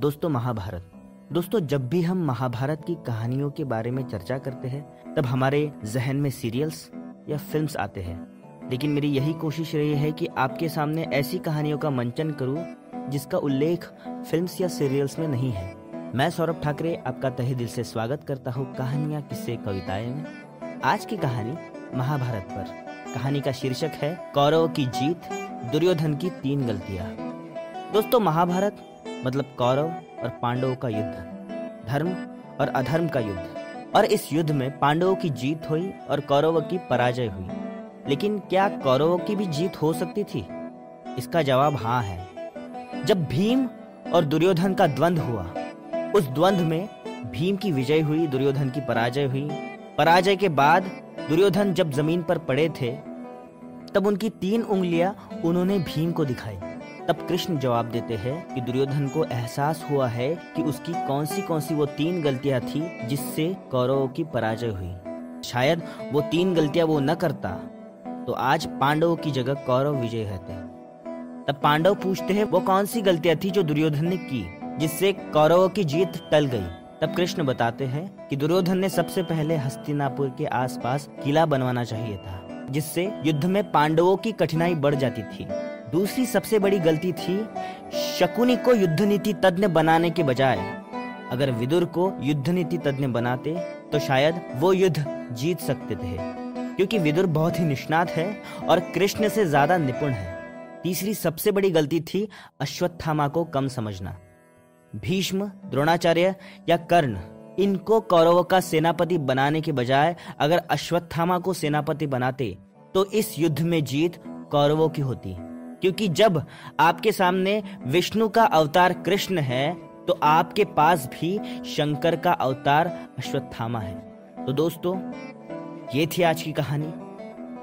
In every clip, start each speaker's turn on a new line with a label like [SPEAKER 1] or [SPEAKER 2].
[SPEAKER 1] दोस्तों महाभारत, दोस्तों जब भी हम महाभारत की कहानियों के बारे में चर्चा करते हैं, तब हमारे जहन में सीरियल्स या फिल्म्स आते हैं। लेकिन मेरी यही कोशिश रही है कि आपके सामने ऐसी कहानियों का मंचन करूँ, जिसका उल्लेख फिल्म्स या सीरियल्स में नहीं है। मैं सौरभ ठाकरे, आपका तहे दिल से स्वागत करता हूँ कहानियाँ, किस्से, कविताएँ में। आज की कहानी महाभारत पर। कहानी का शीर्षक है, कौरव की जीत, दुर्योधन की तीन गलतियाँ। दोस्तों महाभारत मतलब कौरव और पांडवों का युद्ध, धर्म और अधर्म का युद्ध। और इस युद्ध में पांडवों की जीत हुई और कौरवों की पराजय हुई। लेकिन क्या कौरवों की भी जीत हो सकती थी? इसका जवाब हाँ है। जब भीम और दुर्योधन का द्वंद्व हुआ, उस द्वंद्व में भीम की विजय हुई, दुर्योधन की पराजय हुई। पराजय के बाद दुर्योधन जब ज़मीन पर पड़े थे, तब उनकी तीन उंगलियाँ उन्होंने भीम को दिखाई। तब कृष्ण जवाब देते हैं कि दुर्योधन को एहसास हुआ है कि उसकी कौन सी कौन सी वो तीन गलतियाँ थी जिससे कौरवों की पराजय हुई। शायद वो तीन गलतियाँ वो न करता। तो आज पांडवों की जगह कौरव विजय रहते तब पांडव पूछते हैं, वो कौन सी गलतियाँ थी जो दुर्योधन ने की, जिससे कौरवों की जीत टल गई? तब कृष्ण बताते हैं कि दुर्योधन ने सबसे पहले हस्तिनापुर के आसपास किला बनवाना चाहिए था, जिससे युद्ध में पांडवों की कठिनाई बढ़ जाती थी। दूसरी सबसे बड़ी गलती थी शकुनी को युद्ध नीति तज्ञ बनाने के बजाय। अगर विदुर को युद्ध नीति तज्ञ बनाते तो शायद वो युद्ध जीत सकते थे। क्योंकि विदुर बहुत ही निष्णात है और कृष्ण से ज़्यादा निपुण है। तीसरी सबसे बड़ी गलती थी अश्वत्थामा को कम समझना। भीष्म, द्रोणाचार्य या कर्ण, इनको कौरवों का सेनापति बनाने के बजाय अगर अश्वत्थामा को सेनापति बनाते तो इस युद्ध में जीत कौरवों की होती। क्योंकि जब आपके सामने विष्णु का अवतार कृष्ण है तो आपके पास भी शंकर का अवतार अश्वत्थामा है। तो दोस्तों, ये थी आज की कहानी।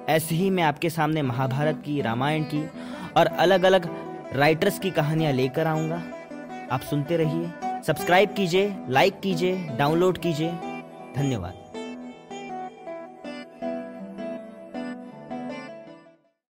[SPEAKER 1] ऐसे ही मैं आपके सामने महाभारत की, रामायण की और अलग अलग राइटर्स की कहानियाँ लेकर आऊँगा। आप सुनते रहिए सब्सक्राइब कीजिए लाइक कीजिए डाउनलोड कीजिए। धन्यवाद।